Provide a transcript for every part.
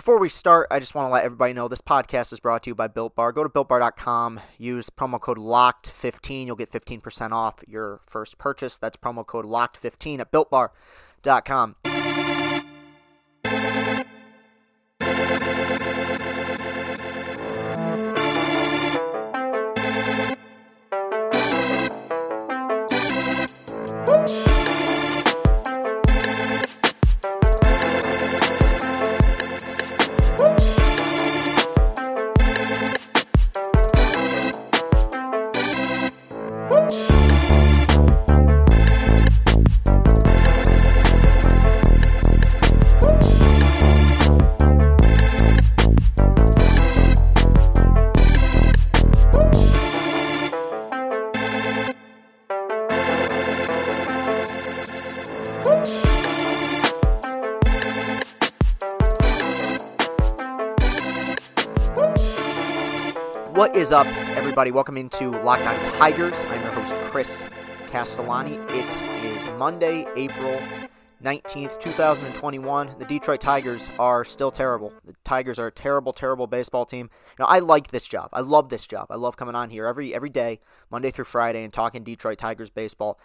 before we start, I just want to let everybody know this podcast is brought to you by Built Bar. Go to builtbar.com, use promo code LOCKED15. You'll get 15% off your first purchase. That's promo code LOCKED15 at builtbar.com. is up, everybody? Welcome into Locked On Tigers. I'm your host, Chris Castellani. It is Monday, April 19th, 2021. The Detroit Tigers are still terrible. The Tigers are a terrible, terrible baseball team. Now, I like this job. I love this job. I love coming on here every every day, Monday through Friday, and talking Detroit Tigers baseball.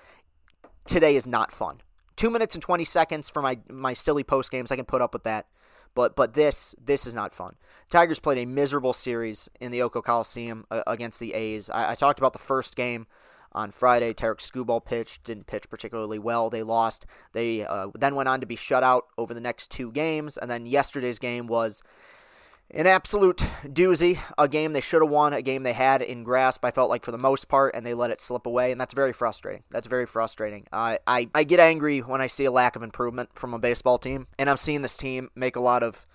Today is not fun. Two minutes and 20 seconds for my, my silly post games. I can put up with that. But but this this is not fun. Tigers played a miserable series in the O.co Coliseum uh, against the A's. I, I, talked about the first game on Friday. Tarik Skubal pitched, didn't pitch particularly well. They lost. They uh, then went on to be shut out over the next two games, and then yesterday's game was an absolute doozy. A game they should have won, a game they had in grasp, I felt like, for the most part, and they let it slip away, and that's very frustrating. That's very frustrating. I, I, I get angry when I see a lack of improvement from a baseball team, and I'm seeing this team make a lot of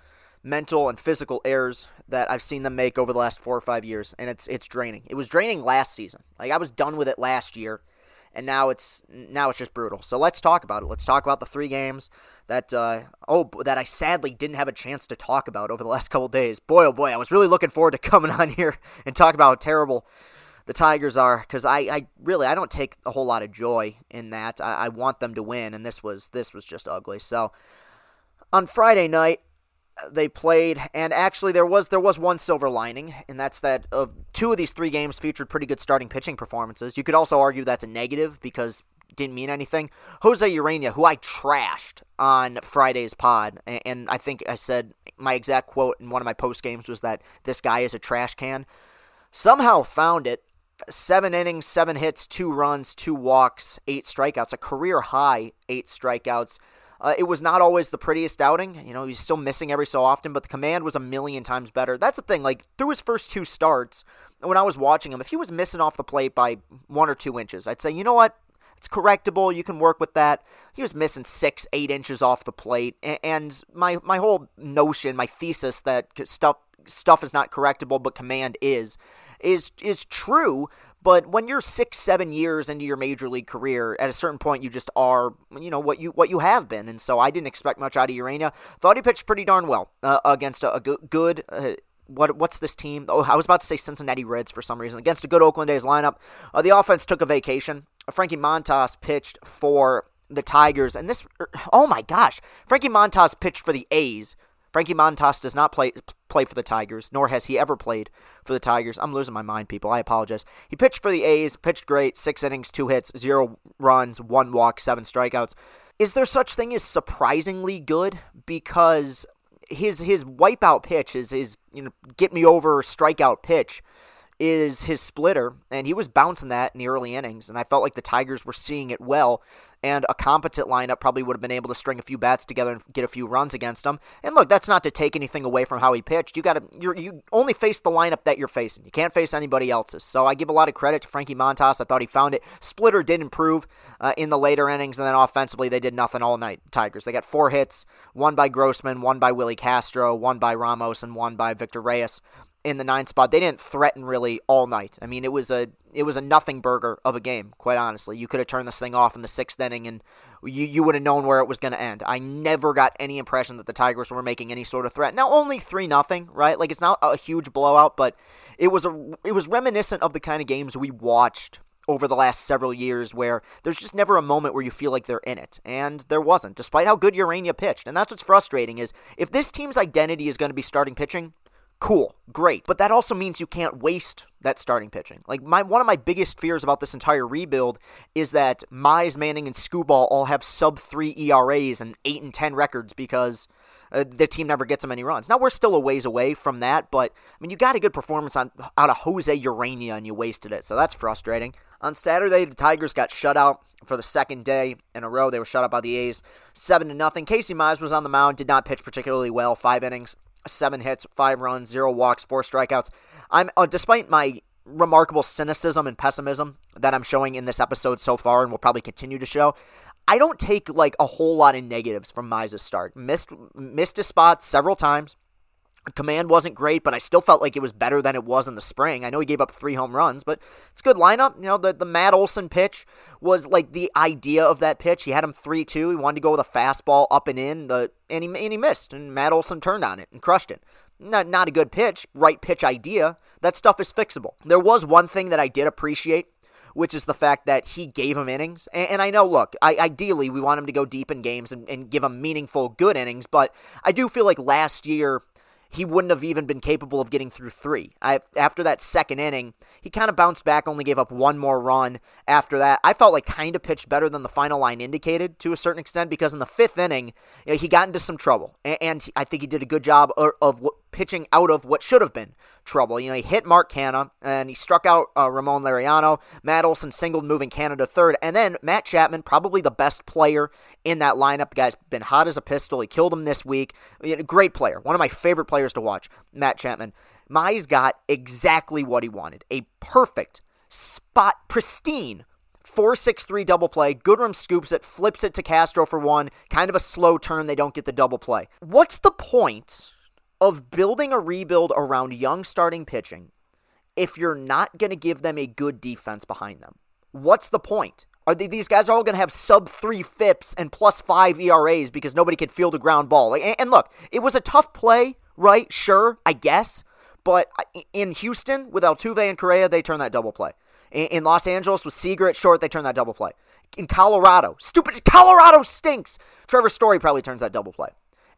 mental and physical errors that I've seen them make over the last four or five years, and it's it's draining. It was draining last season. Like I was done with it last year, and now it's now it's just brutal. So let's talk about it. Let's talk about the three games that uh, oh that I sadly didn't have a chance to talk about over the last couple days. Boy oh boy, I was really looking forward to coming on here and talk about how terrible the Tigers are because I, I really I don't take a whole lot of joy in that. I, I want them to win, and this was this was just ugly. So on Friday night, they played, and actually there was there was one silver lining, and that's that of two of these three games featured pretty good starting pitching performances. You could also argue that's a negative because didn't mean anything. Jose Urena, who I trashed on Friday's pod, and I think I said my exact quote in one of my post games was that this guy is a trash can. Somehow found it. Seven innings, seven hits, two runs, two walks, eight strikeouts, a career high eight strikeouts. Uh, it was not always the prettiest outing. You know, he's still missing every so often, but the command was a million times better. That's the thing. Like, through his first two starts, when I was watching him, if he was missing off the plate by one or two inches, I'd say, you know what? It's correctable. You can work with that. He was missing six, eight inches off the plate. And my, my whole notion, my thesis that stuff stuff is not correctable, but command is, is is true. But when you're six, seven years into your major league career, at a certain point, you just are, you know, what you what you have been. And so I didn't expect much out of Urena. Thought he pitched pretty darn well uh, against a, a good. Uh, what what's this team? Oh, I was about to say Cincinnati Reds for some reason against a good Oakland A's lineup. Uh, the offense took a vacation. Frankie Montas pitched for the Tigers, and this, er, oh my gosh, Frankie Montas pitched for the A's Frankie Montas does not play play for the Tigers, nor has he ever played for the Tigers. I'm losing my mind, people. I apologize. He pitched for the A's, pitched great, six innings, two hits, zero runs, one walk, seven strikeouts. Is there such thing as surprisingly good? Because his his wipeout pitch, is his you know get me over strikeout pitch, is his splitter, and he was bouncing that in the early innings, and I felt like the Tigers were seeing it well and a competent lineup probably would have been able to string a few bats together and get a few runs against him. And look, that's not to take anything away from how he pitched. You got to you you only face the lineup that you're facing. You can't face anybody else's. So I give a lot of credit to Frankie Montas. I thought he found it. Splitter did improve uh, in the later innings, and then offensively they did nothing all night. Tigers they got four hits, one by Grossman, one by Willi Castro, one by Ramos, and one by Victor Reyes in the nine spot. They didn't threaten really all night. I mean, it was a it was a nothing burger of a game. Quite honestly, you could have turned this thing off in the sixth inning, and you you would have known where it was going to end. I never got any impression that the Tigers were making any sort of threat. Now, only three nothing, right? Like it's not a huge blowout, but it was a it was reminiscent of the kind of games we watched over the last several years where there's just never a moment where you feel like they're in it. And there wasn't, despite how good Urena pitched. And that's what's frustrating is if this team's identity is going to be starting pitching, cool, great. But that also means you can't waste that starting pitching. Like my one of my biggest fears about this entire rebuild is that Mize, Manning, and Skubal all have sub three ERAs and eight and ten records because uh, the team never gets them any runs. Now we're still a ways away from that, but I mean you got a good performance on out of Jose Urena and you wasted it, so that's frustrating. On Saturday, the Tigers got shut out for the second day in a row. They were shut out by the A's, seven to nothing. Casey Mize was on the mound, did not pitch particularly well. Five innings, seven hits, five runs, zero walks, four strikeouts. I'm uh, despite my remarkable cynicism and pessimism that I'm showing in this episode so far, and will probably continue to show. I don't take like a whole lot of negatives from Mize's start. Missed missed a spot several times. Command wasn't great, but I still felt like it was better than it was in the spring. I know he gave up three home runs, but it's a good lineup. You know, the, the Matt Olson pitch was like the idea of that pitch. He had him 3 2. He wanted to go with a fastball up and in, the and he, and he missed, and Matt Olson turned on it and crushed it. Not, not a good pitch, right pitch idea. That stuff is fixable. There was one thing that I did appreciate which is the fact that he gave him innings. And, and I know, look, I, ideally we want him to go deep in games and, and give him meaningful, good innings, but I do feel like last year he wouldn't have even been capable of getting through three. I, after that second inning, he kind of bounced back, only gave up one more run after that. I felt like kind of pitched better than the final line indicated to a certain extent because in the fifth inning, you know, he got into some trouble. And, and, I think he did a good job uh, of, of pitching out of what should have been trouble. You know, he hit Mark Canha and he struck out uh, Ramon Laureano. Matt Olson singled moving Canha to third. And then Matt Chapman, probably the best player in that lineup. The guy's been hot as a pistol. He killed him this week. Great player. One of my favorite players to watch, Matt Chapman. Mize got exactly what he wanted a perfect, spot, pristine 4-6-3 double play. Goodrum scoops it, flips it to Castro for one. Kind of a slow turn. They don't get the double play. What's the point of building a rebuild around young starting pitching if you're not going to give them a good defense behind them? What's the point? Are they, these guys are all going to have sub three FIPS and plus five ERAs because nobody can field a ground ball? Like, and, and look, it was a tough play, right? Sure, I guess. But uh, in Houston with Altuve and Correa, they turn that double play. In, in Los Angeles with Seager at short, they turn that double play. In Colorado, stupid Colorado stinks. Trevor Story probably turns that double play.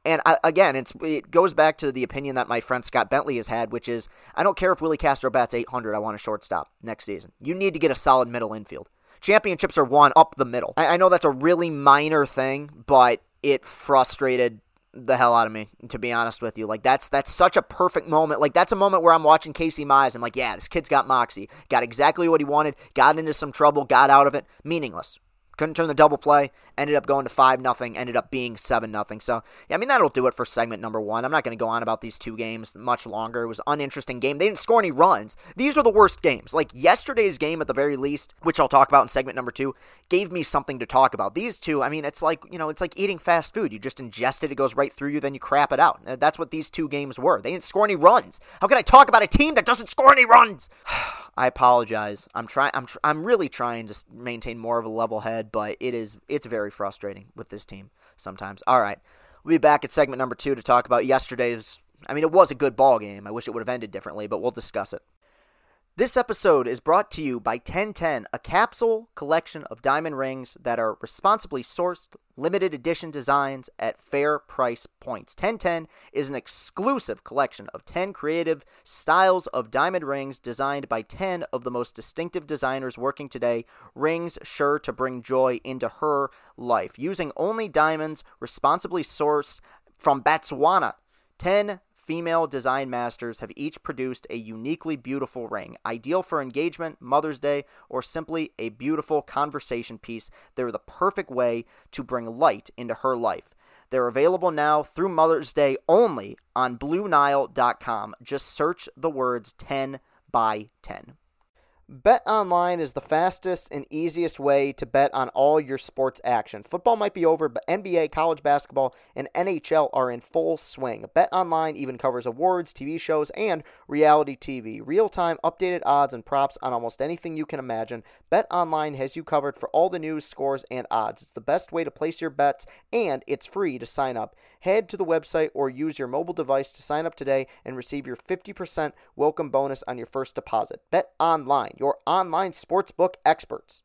And I, again, it goes back to the opinion that my friend Scott Bentley has had, which is I don't care if Willi Castro bats 800, I want a shortstop next season. You need to get a solid middle infield. Championships are won up the middle. I, I know that's a really minor thing, but it frustrated the hell out of me, to be honest with you. Like that's that's such a perfect moment. Like that's a moment where I'm watching Casey Mize. I'm like, yeah, this kid's got moxie. Got exactly what he wanted. Got into some trouble. Got out of it. Meaningless. Couldn't turn the double play. Ended up going to 5 nothing. Ended up being 7 nothing. So, yeah, I mean, that'll do it for segment number one. I'm not going to go on about these two games much longer. It was an uninteresting game. They didn't score any runs. These are the worst games. Like yesterday's game, at the very least, which I'll talk about in segment number two, gave me something to talk about. These two, I mean, it's like, you know, it's like eating fast food. You just ingest it, it goes right through you, then you crap it out. That's what these two games were. They didn't score any runs. How can I talk about a team that doesn't score any runs? I apologize. I'm trying. I'm. Tr- I'm really trying to maintain more of a level head, but it is. It's very frustrating with this team sometimes. All right, we'll be back at segment number two to talk about yesterday's. I mean, it was a good ball game. I wish it would have ended differently, but we'll discuss it. This episode is brought to you by 1010, a capsule collection of diamond rings that are responsibly sourced, limited edition designs at fair price points. 1010 is an exclusive collection of 10 creative styles of diamond rings designed by 10 of the most distinctive designers working today, rings sure to bring joy into her life. Using only diamonds responsibly sourced from Botswana. 10 female design masters have each produced a uniquely beautiful ring, ideal for engagement, Mother's Day, or simply a beautiful conversation piece. They're the perfect way to bring light into her life. They're available now through Mother's Day only on BlueNile.com. Just search the words 10 by 10. Bet online is the fastest and easiest way to bet on all your sports action. Football might be over, but NBA, college basketball, and NHL are in full swing. Bet online even covers awards, TV shows, and reality TV. Real time updated odds and props on almost anything you can imagine. Bet online has you covered for all the news, scores, and odds. It's the best way to place your bets, and it's free to sign up. Head to the website or use your mobile device to sign up today and receive your 50% welcome bonus on your first deposit. Bet online your online sportsbook experts.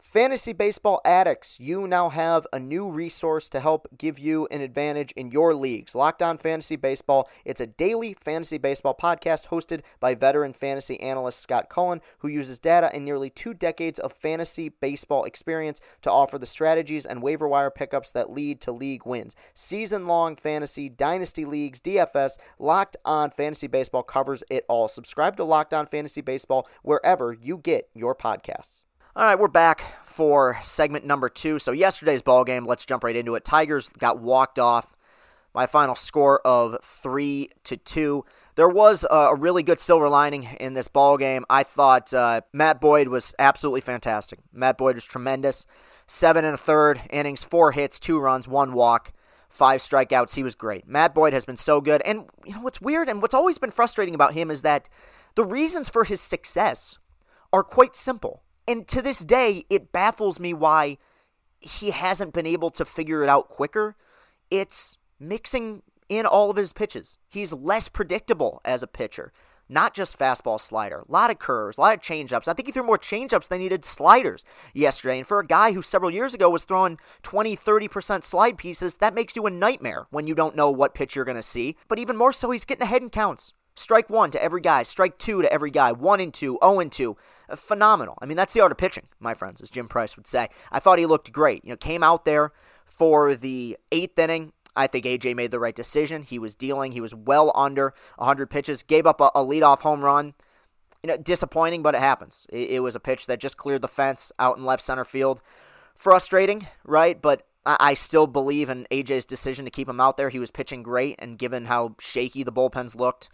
Fantasy baseball addicts, you now have a new resource to help give you an advantage in your leagues. Locked On Fantasy Baseball. It's a daily fantasy baseball podcast hosted by veteran fantasy analyst Scott Cullen, who uses data and nearly two decades of fantasy baseball experience to offer the strategies and waiver wire pickups that lead to league wins. Season long fantasy, dynasty leagues, DFS, Locked On Fantasy Baseball covers it all. Subscribe to Locked On Fantasy Baseball wherever you get your podcasts. All right, we're back for segment number two. So yesterday's ball game, let's jump right into it. Tigers got walked off a final score of three to two. There was a really good silver lining in this ball game. I thought uh, Matt Boyd was absolutely fantastic. Matt Boyd was tremendous. Seven and a third innings, four hits, two runs, one walk, five strikeouts. He was great. Matt Boyd has been so good. And you know what's weird and what's always been frustrating about him is that the reasons for his success are quite simple and to this day, it baffles me why he hasn't been able to figure it out quicker. It's mixing in all of his pitches. He's less predictable as a pitcher. Not just fastball slider, a lot of curves, a lot of changeups. I think he threw more changeups than he did sliders yesterday. And for a guy who several years ago was throwing 20, 30% slide pieces, that makes you a nightmare when you don't know what pitch you're going to see. But even more so, he's getting ahead in counts. Strike one to every guy, strike two to every guy, one and two, oh and two. Uh, phenomenal. I mean, that's the art of pitching, my friends, as Jim Price would say. I thought he looked great. You know, came out there for the eighth inning. I think AJ made the right decision. He was dealing. He was well under 100 pitches. Gave up a, a leadoff home run. You know, disappointing, but it happens. It, it was a pitch that just cleared the fence out in left center field. Frustrating, right? But I still believe in AJ's decision to keep him out there. He was pitching great, and given how shaky the bullpens looked,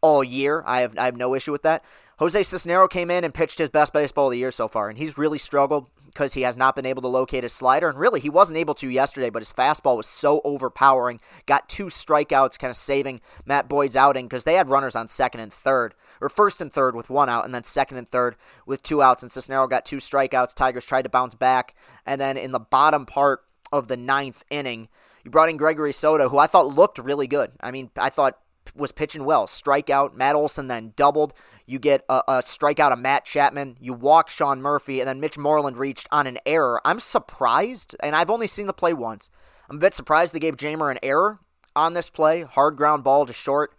all year. I have I have no issue with that. Jose Cisnero came in and pitched his best baseball of the year so far, and he's really struggled because he has not been able to locate his slider. And really, he wasn't able to yesterday, but his fastball was so overpowering. Got two strikeouts, kind of saving Matt Boyd's outing because they had runners on second and third, or first and third with one out, and then second and third with two outs. And Cisnero got two strikeouts. Tigers tried to bounce back, and then in the bottom part of the ninth inning, you brought in Gregory Soto, who I thought looked really good. I mean, I thought was pitching well. Strikeout. Matt Olson then doubled. You get a, a, strikeout of Matt Chapman. You walk Sean Murphy, and then Mitch Moreland reached on an error. I'm surprised, and I've only seen the play once. I'm a bit surprised they gave Jeimer an error on this play. Hard ground ball to short.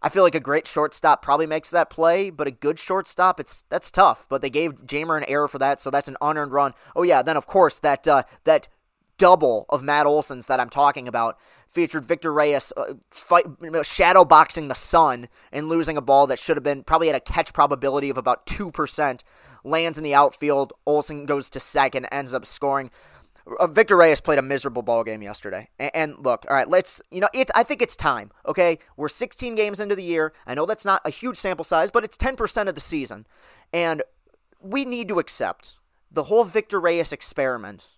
I feel like a great shortstop probably makes that play, but a good shortstop, it's that's tough. But they gave Jeimer an error for that, so that's an unearned run. Oh yeah, then of course that uh, that double of Matt Olson's that I'm talking about featured Victor Reyes uh, fight, shadow boxing the sun and losing a ball that should have been probably at a catch probability of about 2%. Lands in the outfield. Olson goes to second, ends up scoring. Uh, Victor Reyes played a miserable ball game yesterday. And, and, look, all right, let's, you know, it, I think it's time, okay? We're 16 games into the year. I know that's not a huge sample size, but it's 10% of the season. And we need to accept the whole Victor Reyes experiment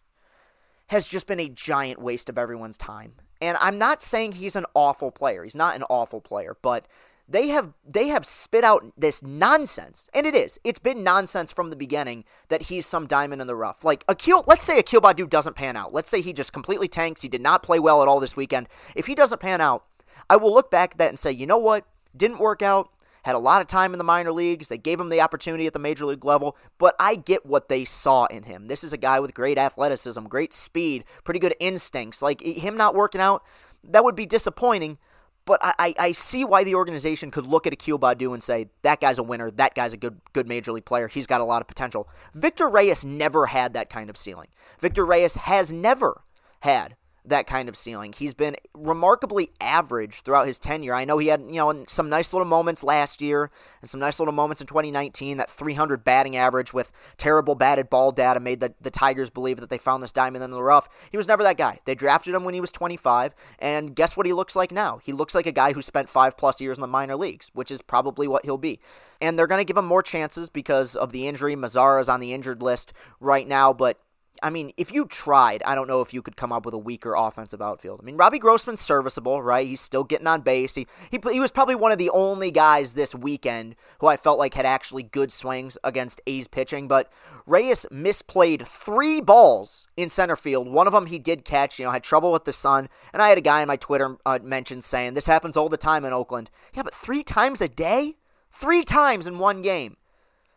has just been a giant waste of everyone's time. And I'm not saying he's an awful player. He's not an awful player, but they have they have spit out this nonsense, and it is. It's been nonsense from the beginning that he's some diamond in the rough. Like Akil, let's say Akil Baddoo doesn't pan out. Let's say he just completely tanks. He did not play well at all this weekend. If he doesn't pan out, I will look back at that and say, you know what? Didn't work out had a lot of time in the minor leagues. They gave him the opportunity at the major league level, but I get what they saw in him. This is a guy with great athleticism, great speed, pretty good instincts. Like him not working out, that would be disappointing. But I, I, see why the organization could look at Akil Baddoo and say, that guy's a winner. That guy's a good good major league player. He's got a lot of potential. Victor Reyes never had that kind of ceiling. Victor Reyes has never had that kind of ceiling. He's been remarkably average throughout his tenure. I know he had, you know, some nice little moments last year and some nice little moments in 2019. That 300 batting average with terrible batted ball data made the, the Tigers believe that they found this diamond in the rough. He was never that guy. They drafted him when he was 25, and guess what he looks like now? He looks like a guy who spent five plus years in the minor leagues, which is probably what he'll be. And they're going to give him more chances because of the injury. Mazara is on the injured list right now, but I mean, if you tried, I don't know if you could come up with a weaker offensive outfield. I mean, Robbie Grossman's serviceable, right? He's still getting on base. He, he, he was probably one of the only guys this weekend who I felt like had actually good swings against A's pitching, but Reyes misplayed three balls in center field. One of them he did catch, you know, had trouble with the sun. And I had a guy in my Twitter uh, mention saying, this happens all the time in Oakland. Yeah, but three times a day? Three times in one game.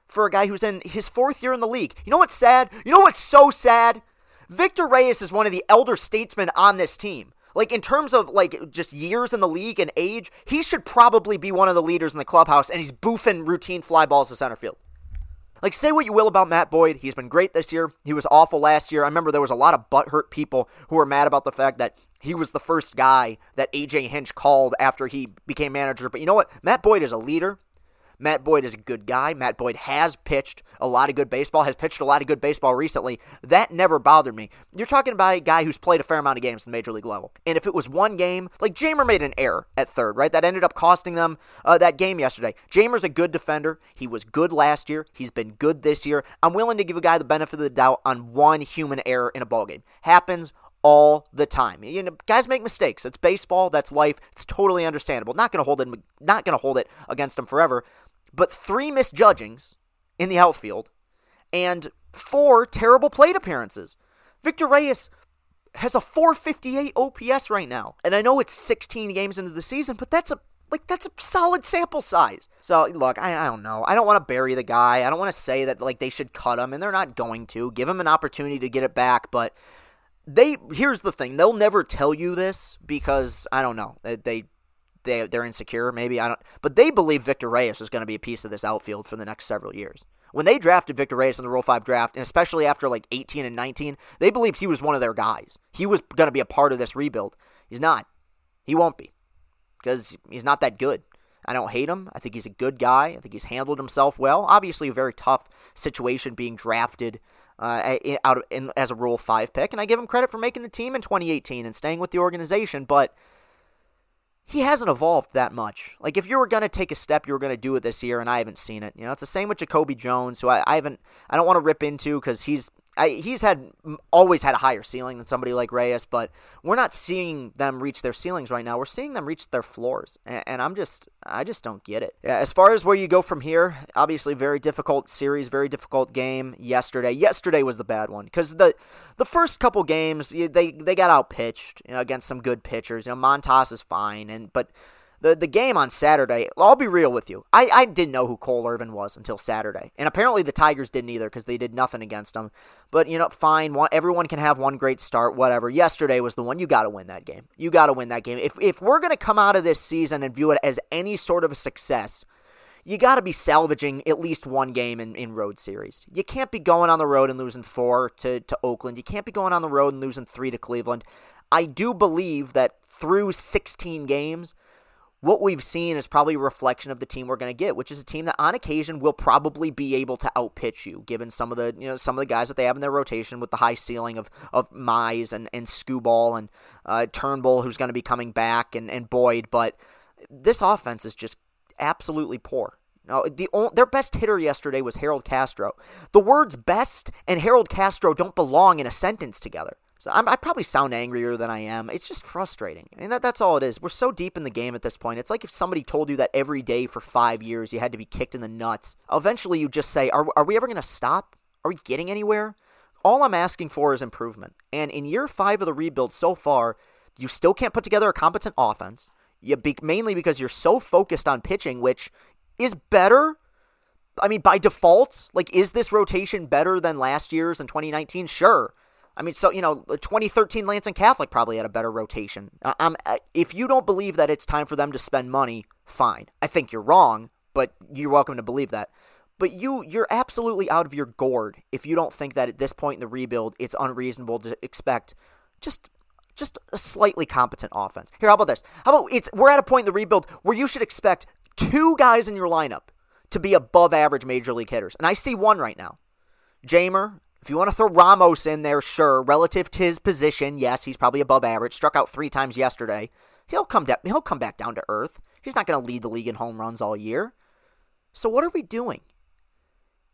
For a guy who's in his fourth year in the league. You know what's sad? You know what's so sad? Victor Reyes is one of the elder statesmen on this team. Like in terms of like just years in the league and age, he should probably be one of the leaders in the clubhouse, and he's boofing routine fly balls to center field. Like, say what you will about Matt Boyd. He's been great this year. He was awful last year. I remember there was a lot of butthurt people who were mad about the fact that he was the first guy that AJ Hinch called after he became manager. But you know what? Matt Boyd is a leader. Matt Boyd is a good guy. Matt Boyd has pitched a lot of good baseball, has pitched a lot of good baseball recently. That never bothered me. You're talking about a guy who's played a fair amount of games in the major league level. And if it was one game, like Jeimer made an error at third, right? That ended up costing them uh, that game yesterday. Jeimer's a good defender. He was good last year. He's been good this year. I'm willing to give a guy the benefit of the doubt on one human error in a ball game. Happens all the time. You know, guys make mistakes. It's baseball. That's life. It's totally understandable. Not to hold it. Not to hold it against them forever but three misjudgings in the outfield and four terrible plate appearances. Victor Reyes has a 458 OPS right now. And I know it's 16 games into the season, but that's a like that's a solid sample size. So look, I, I don't know. I don't want to bury the guy. I don't want to say that like they should cut him, and they're not going to. Give him an opportunity to get it back, but they here's the thing. They'll never tell you this because I don't know. They, they they they're insecure. Maybe I don't, but they believe Victor Reyes is going to be a piece of this outfield for the next several years. When they drafted Victor Reyes in the Rule Five draft, and especially after like 18 and 19, they believed he was one of their guys. He was going to be a part of this rebuild. He's not. He won't be because he's not that good. I don't hate him. I think he's a good guy. I think he's handled himself well. Obviously, a very tough situation being drafted uh, out of, in, as a Rule Five pick, and I give him credit for making the team in 2018 and staying with the organization. But he hasn't evolved that much. Like if you were gonna take a step, you were gonna do it this year, and I haven't seen it. You know, it's the same with Jacoby Jones, who I, I haven't, I don't want to rip into because he's I, he's had always had a higher ceiling than somebody like Reyes, but we're not seeing them reach their ceilings right now. We're seeing them reach their floors, and, and I'm just I just don't get it. As far as where you go from here, obviously very difficult series, very difficult game yesterday. Yesterday was the bad one because the the first couple games they they got out pitched you know, against some good pitchers. You know Montas is fine, and but the the game on Saturday, I'll be real with you. I, I didn't know who Cole Irvin was until Saturday. And apparently the Tigers didn't either because they did nothing against him. But, you know, fine. One, everyone can have one great start, whatever. Yesterday was the one. You got to win that game. You got to win that game. If, if we're going to come out of this season and view it as any sort of a success, you got to be salvaging at least one game in, in road series. You can't be going on the road and losing four to, to Oakland. You can't be going on the road and losing three to Cleveland. I do believe that through 16 games – what we've seen is probably a reflection of the team we're going to get, which is a team that on occasion will probably be able to outpitch you, given some of the you know some of the guys that they have in their rotation with the high ceiling of of Mize and and Skubal and uh, Turnbull, who's going to be coming back, and and Boyd. But this offense is just absolutely poor. Now, the their best hitter yesterday was Harold Castro. The words "best" and Harold Castro don't belong in a sentence together. So I'm, i probably sound angrier than I am. It's just frustrating. I mean, that, that's all it is. We're so deep in the game at this point. It's like if somebody told you that every day for five years you had to be kicked in the nuts. Eventually you just say, are, are we ever going to stop? Are we getting anywhere? All I'm asking for is improvement. And in year five of the rebuild so far, you still can't put together a competent offense. You be, mainly because you're so focused on pitching, which is better. I mean, by default, like, is this rotation better than last year's in 2019? Sure. I mean, so you know, 2013 Lansing Catholic probably had a better rotation. Um, if you don't believe that it's time for them to spend money, fine. I think you're wrong, but you're welcome to believe that. But you, you're absolutely out of your gourd if you don't think that at this point in the rebuild, it's unreasonable to expect just just a slightly competent offense. Here, how about this? How about it's we're at a point in the rebuild where you should expect two guys in your lineup to be above average major league hitters, and I see one right now. Jeimer if you want to throw Ramos in there, sure. Relative to his position, yes, he's probably above average. Struck out three times yesterday. He'll come down. He'll come back down to earth. He's not going to lead the league in home runs all year. So what are we doing?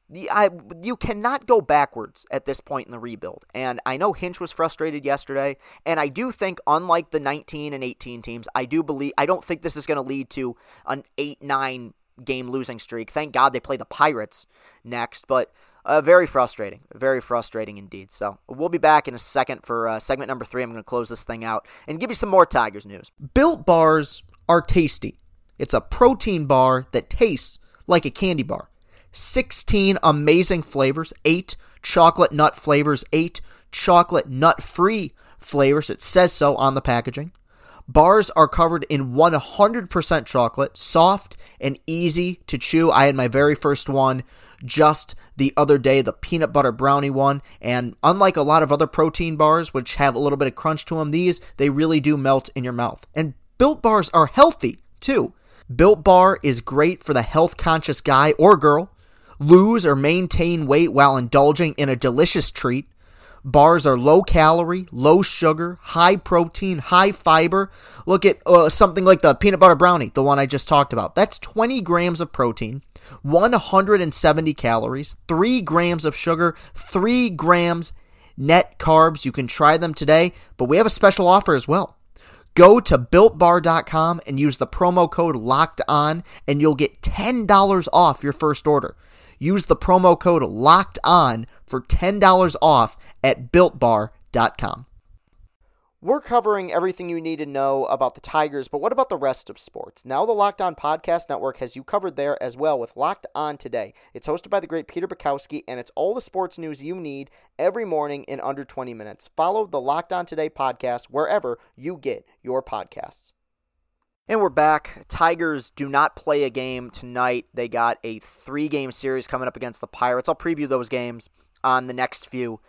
The, I, you cannot go backwards at this point in the rebuild. And I know Hinch was frustrated yesterday. And I do think, unlike the 19 and 18 teams, I do believe I don't think this is going to lead to an 8 9 game losing streak. Thank God they play the Pirates next. But uh, very frustrating. Very frustrating indeed. So we'll be back in a second for uh, segment number three. I'm going to close this thing out and give you some more Tigers news. Built bars are tasty. It's a protein bar that tastes like a candy bar. 16 amazing flavors, 8 chocolate nut flavors, 8 chocolate nut free flavors. It says so on the packaging. Bars are covered in 100% chocolate, soft and easy to chew. I had my very first one just the other day, the peanut butter brownie one. And unlike a lot of other protein bars, which have a little bit of crunch to them, these, they really do melt in your mouth. And built bars are healthy too. Built Bar is great for the health conscious guy or girl. Lose or maintain weight while indulging in a delicious treat. Bars are low calorie, low sugar, high protein, high fiber. Look at uh, something like the peanut butter brownie, the one I just talked about. That's 20 grams of protein, 170 calories, 3 grams of sugar, 3 grams net carbs. You can try them today, but we have a special offer as well. Go to builtbar.com and use the promo code locked on, and you'll get $10 off your first order. Use the promo code locked on for $10 off at builtbar.com. We're covering everything you need to know about the Tigers, but what about the rest of sports? Now, the Locked On Podcast Network has you covered there as well with Locked On Today. It's hosted by the great Peter Bukowski, and it's all the sports news you need every morning in under 20 minutes. Follow the Locked On Today podcast wherever you get your podcasts. And we're back. Tigers do not play a game tonight. They got a three game series coming up against the Pirates. I'll preview those games on the next few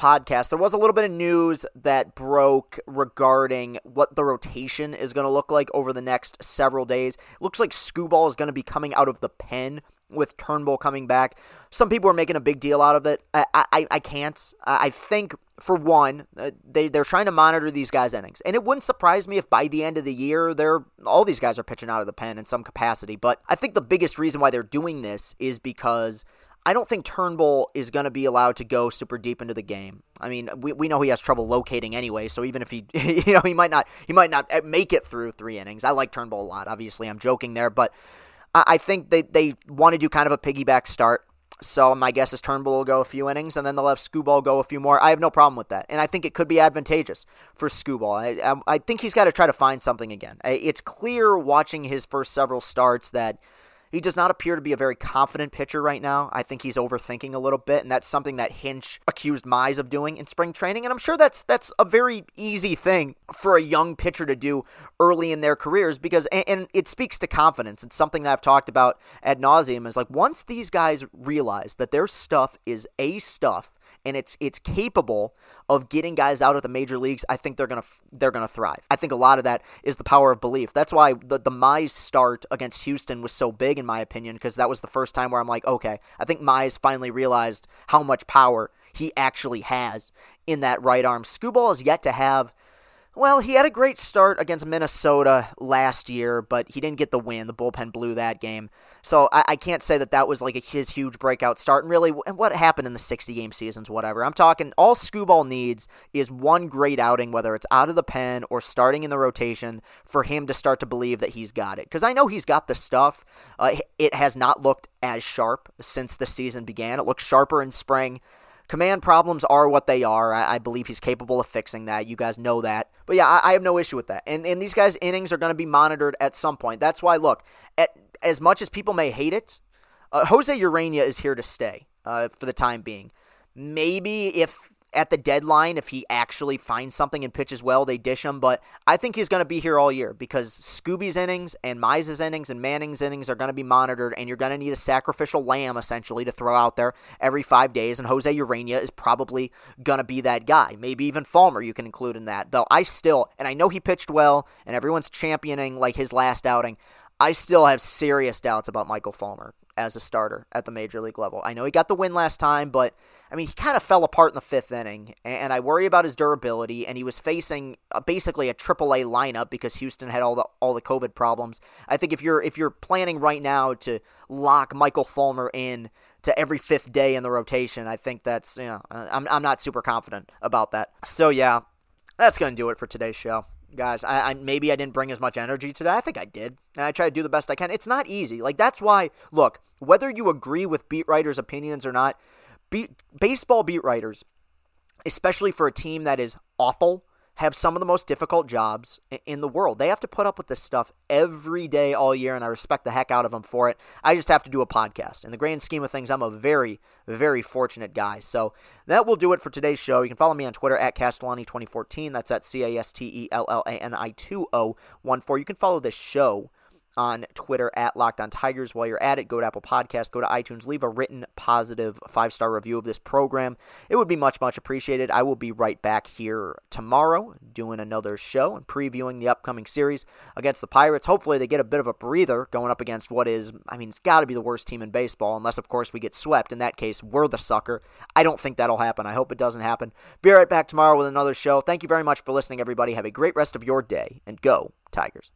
podcasts. There was a little bit of news that broke regarding what the rotation is going to look like over the next several days. It looks like Skubal is going to be coming out of the pen with Turnbull coming back. Some people are making a big deal out of it. I I, I can't. I think for one, uh, they they're trying to monitor these guys' innings, and it wouldn't surprise me if by the end of the year, they're all these guys are pitching out of the pen in some capacity. But I think the biggest reason why they're doing this is because. I don't think Turnbull is going to be allowed to go super deep into the game. I mean, we, we know he has trouble locating anyway, so even if he you know, he might not he might not uh, make it through 3 innings. I like Turnbull a lot. Obviously, I'm joking there, but I think they, they want to do kind of a piggyback start. So my guess is Turnbull will go a few innings, and then they'll have Skubal go a few more. I have no problem with that, and I think it could be advantageous for Skubal. I, I, I think he's got to try to find something again. It's clear watching his first several starts that he does not appear to be a very confident pitcher right now. I think he's overthinking a little bit, and that's something that Hinch accused Mize of doing in spring training. And I'm sure that's that's a very easy thing for a young pitcher to do early in their careers because and, and it speaks to confidence. It's something that I've talked about ad nauseum. Is like once these guys realize that their stuff is a stuff and it's it's capable of getting guys out of the major leagues, I think they're gonna they're gonna thrive. I think a lot of that is the power of belief. That's why the the Mize start against Houston was so big in my opinion because that was the first time where I'm like, okay, I think Mize finally realized how much power he actually has in that right arm. Skubal is yet to have well, he had a great start against Minnesota last year, but he didn't get the win. The bullpen blew that game. So I, I can't say that that was like a, his huge breakout start. And really, what happened in the 60 game seasons, whatever. I'm talking all Skubal needs is one great outing, whether it's out of the pen or starting in the rotation, for him to start to believe that he's got it. Because I know he's got the stuff. Uh, it has not looked as sharp since the season began. It looked sharper in spring. Command problems are what they are. I, I, believe he's capable of fixing that. You guys know that. But yeah, I, I have no issue with that. And, and these guys' innings are going to be monitored at some point. That's why, look, at, as much as people may hate it, uh, Jose Urena is here to stay uh, for the time being. Maybe if at the deadline if he actually finds something and pitches well, they dish him. But I think he's going to be here all year because Scooby's innings and Mize's innings and Manning's innings are going to be monitored, and you're going to need a sacrificial lamb essentially to throw out there every five days. And Jose Urena is probably going to be that guy. Maybe even Fulmer you can include in that. Though I still, and I know he pitched well, and everyone's championing like his last outing. I still have serious doubts about Michael Fulmer as a starter at the major league level. I know he got the win last time, but I mean, he kind of fell apart in the fifth inning, and I worry about his durability. And he was facing a, basically a AAA lineup because Houston had all the all the COVID problems. I think if you're if you're planning right now to lock Michael Fulmer in to every fifth day in the rotation, I think that's you know uh, I'm I'm not super confident about that. So yeah, that's gonna do it for today's show guys. I, I, maybe I didn't bring as much energy today. I think I did, and I try to do the best I can. It's not easy. Like that's why. Look, whether you agree with beat writers' opinions or not, baseball beat writers, especially for a team that is awful, have some of the most difficult jobs in the world. They have to put up with this stuff every day, all year, and I respect the heck out of them for it. I just have to do a podcast. In the grand scheme of things, I'm a very, very fortunate guy. So that will do it for today's show. You can follow me on Twitter at Castellani2014. That's at C A S T E L L A N I 2014. You can follow this show on Twitter at Locked On Tigers. While you're at it, go to Apple Podcast, go to iTunes, leave a written positive five star review of this program. It would be much, much appreciated. I will be right back here tomorrow doing another show and previewing the upcoming series against the Pirates. Hopefully, they get a bit of a breather going up against what is, I mean, it's got to be the worst team in baseball, unless, of course, we get swept. In that case, we're the sucker. I don't think that'll happen. I hope it doesn't happen. Be right back tomorrow with another show. Thank you very much for listening, everybody. Have a great rest of your day and go, Tigers.